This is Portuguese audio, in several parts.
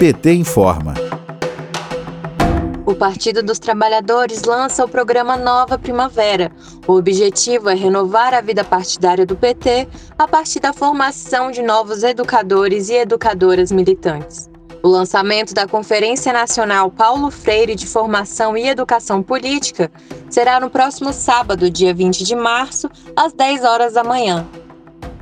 PT informa. O Partido dos Trabalhadores lança o programa Nova Primavera. O objetivo é renovar a vida partidária do PT a partir da formação de novos educadores e educadoras militantes. O lançamento da Conferência Nacional Paulo Freire de Formação e Educação Política será no próximo sábado, dia 20 de março, às 10 horas da manhã,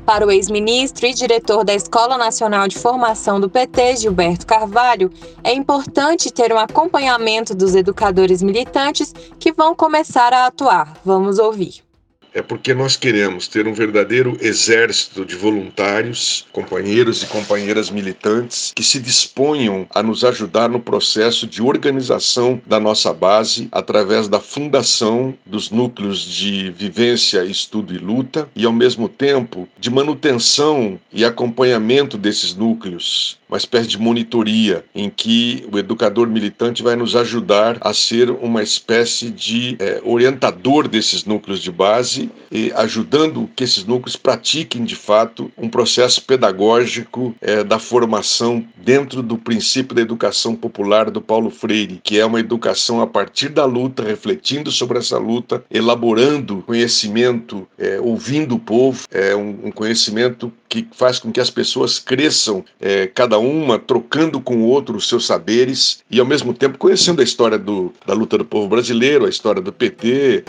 para o ex-ministro e diretor da Escola Nacional de Formação do PT, Gilberto Carvalho, é importante ter um acompanhamento dos educadores militantes que vão começar a atuar. Vamos ouvir é porque nós queremos ter um verdadeiro exército de voluntários, companheiros e companheiras militantes que se disponham a nos ajudar no processo de organização da nossa base através da fundação dos núcleos de vivência, estudo e luta e, ao mesmo tempo, de manutenção e acompanhamento desses núcleos uma espécie de monitoria em que o educador militante vai nos ajudar a ser uma espécie de é, orientador desses núcleos de base e ajudando que esses núcleos pratiquem de fato um processo pedagógico é, da formação dentro do princípio da educação popular do Paulo Freire, que é uma educação a partir da luta, refletindo sobre essa luta, elaborando conhecimento, é, ouvindo o povo, é um, um conhecimento que faz com que as pessoas cresçam, é, uma trocando com o outro os seus saberes e, ao mesmo tempo, conhecendo a história do, da luta do povo brasileiro, a história do PT.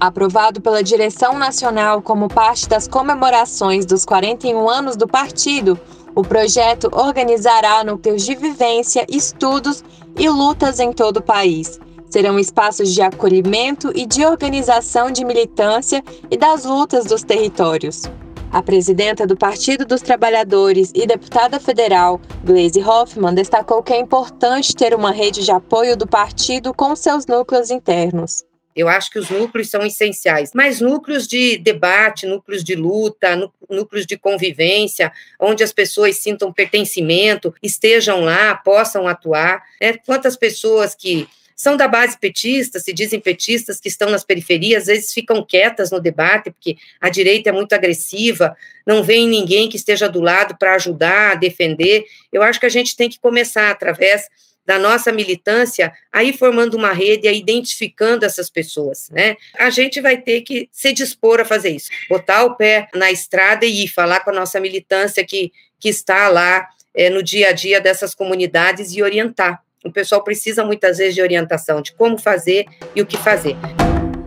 Aprovado pela direção nacional como parte das comemorações dos 41 anos do partido, o projeto organizará núcleos de vivência, estudos e lutas em todo o país. Serão espaços de acolhimento e de organização de militância e das lutas dos territórios. A presidenta do Partido dos Trabalhadores e deputada federal, Gleisi Hoffmann, destacou que é importante ter uma rede de apoio do partido com seus núcleos internos. Eu acho que os núcleos são essenciais, mas núcleos de debate, núcleos de luta, núcleos de convivência, onde as pessoas sintam pertencimento, estejam lá, possam atuar. Né? Quantas pessoas que são da base petista, se dizem petistas que estão nas periferias, às vezes ficam quietas no debate, porque a direita é muito agressiva, não vem ninguém que esteja do lado para ajudar, defender. Eu acho que a gente tem que começar através da nossa militância, aí formando uma rede, aí identificando essas pessoas, né? A gente vai ter que se dispor a fazer isso, botar o pé na estrada e ir falar com a nossa militância que, que está lá é, no dia a dia dessas comunidades e orientar. O pessoal precisa muitas vezes de orientação de como fazer e o que fazer.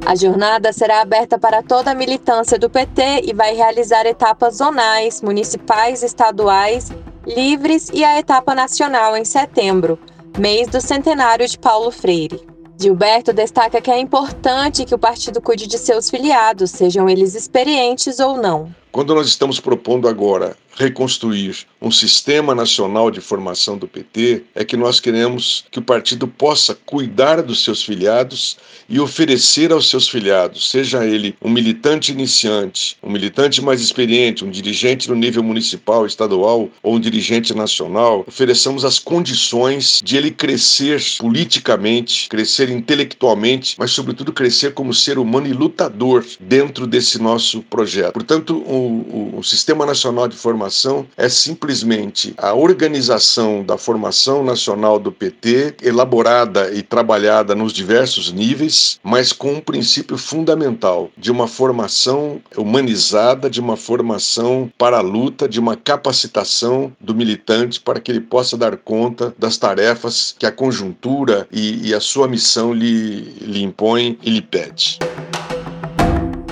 A jornada será aberta para toda a militância do PT e vai realizar etapas zonais, municipais, estaduais, livres e a etapa nacional em setembro, mês do centenário de Paulo Freire. Gilberto destaca que é importante que o partido cuide de seus filiados, sejam eles experientes ou não. Quando nós estamos propondo agora reconstruir um sistema nacional de formação do PT, é que nós queremos que o partido possa cuidar dos seus filiados e oferecer aos seus filiados, seja ele um militante iniciante, um militante mais experiente, um dirigente no nível municipal, estadual ou um dirigente nacional, ofereçamos as condições de ele crescer politicamente, crescer intelectualmente, mas sobretudo crescer como ser humano e lutador dentro desse nosso projeto. Portanto, o, o Sistema Nacional de Formação é simplesmente a organização da formação nacional do PT, elaborada e trabalhada nos diversos níveis, mas com um princípio fundamental de uma formação humanizada, de uma formação para a luta, de uma capacitação do militante para que ele possa dar conta das tarefas que a conjuntura e, e a sua missão lhe, lhe impõe e lhe pede.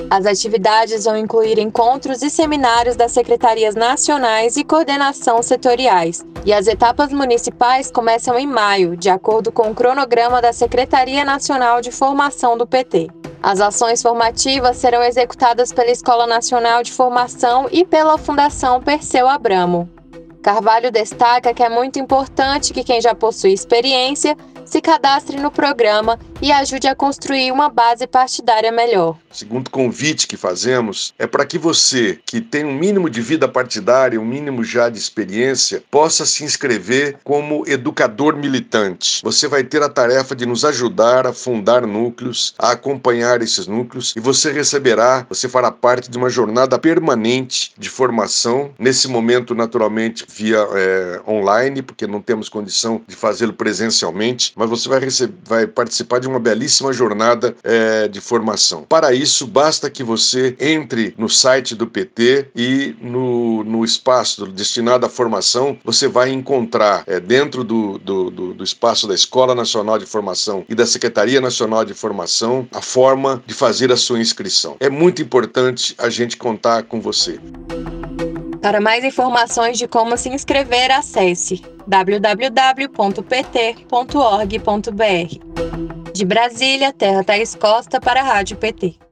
As atividades vão incluir encontros e seminários das secretarias nacionais e coordenação setoriais. E as etapas municipais começam em maio, de acordo com o cronograma da Secretaria Nacional de Formação do PT. As ações formativas serão executadas pela Escola Nacional de Formação e pela Fundação Perseu Abramo. Carvalho destaca que é muito importante que quem já possui experiência se cadastre no programa e ajude a construir uma base partidária melhor. O segundo convite que fazemos é para que você, que tem um mínimo de vida partidária, um mínimo já de experiência, possa se inscrever como educador militante. Você vai ter a tarefa de nos ajudar a fundar núcleos, a acompanhar esses núcleos e você receberá, você fará parte de uma jornada permanente de formação, nesse momento, naturalmente, via é, online, porque não temos condição de fazê-lo presencialmente, mas você vai, receber, vai participar de uma belíssima jornada é, de formação. Para isso, basta que você entre no site do PT e no, no espaço destinado à formação, você vai encontrar é, dentro do, do, do, do espaço da Escola Nacional de Formação e da Secretaria Nacional de Formação a forma de fazer a sua inscrição. É muito importante a gente contar com você. Para mais informações de como se inscrever, acesse www.pt.org.br. De Brasília, Terra Thaís Costa para a Rádio PT.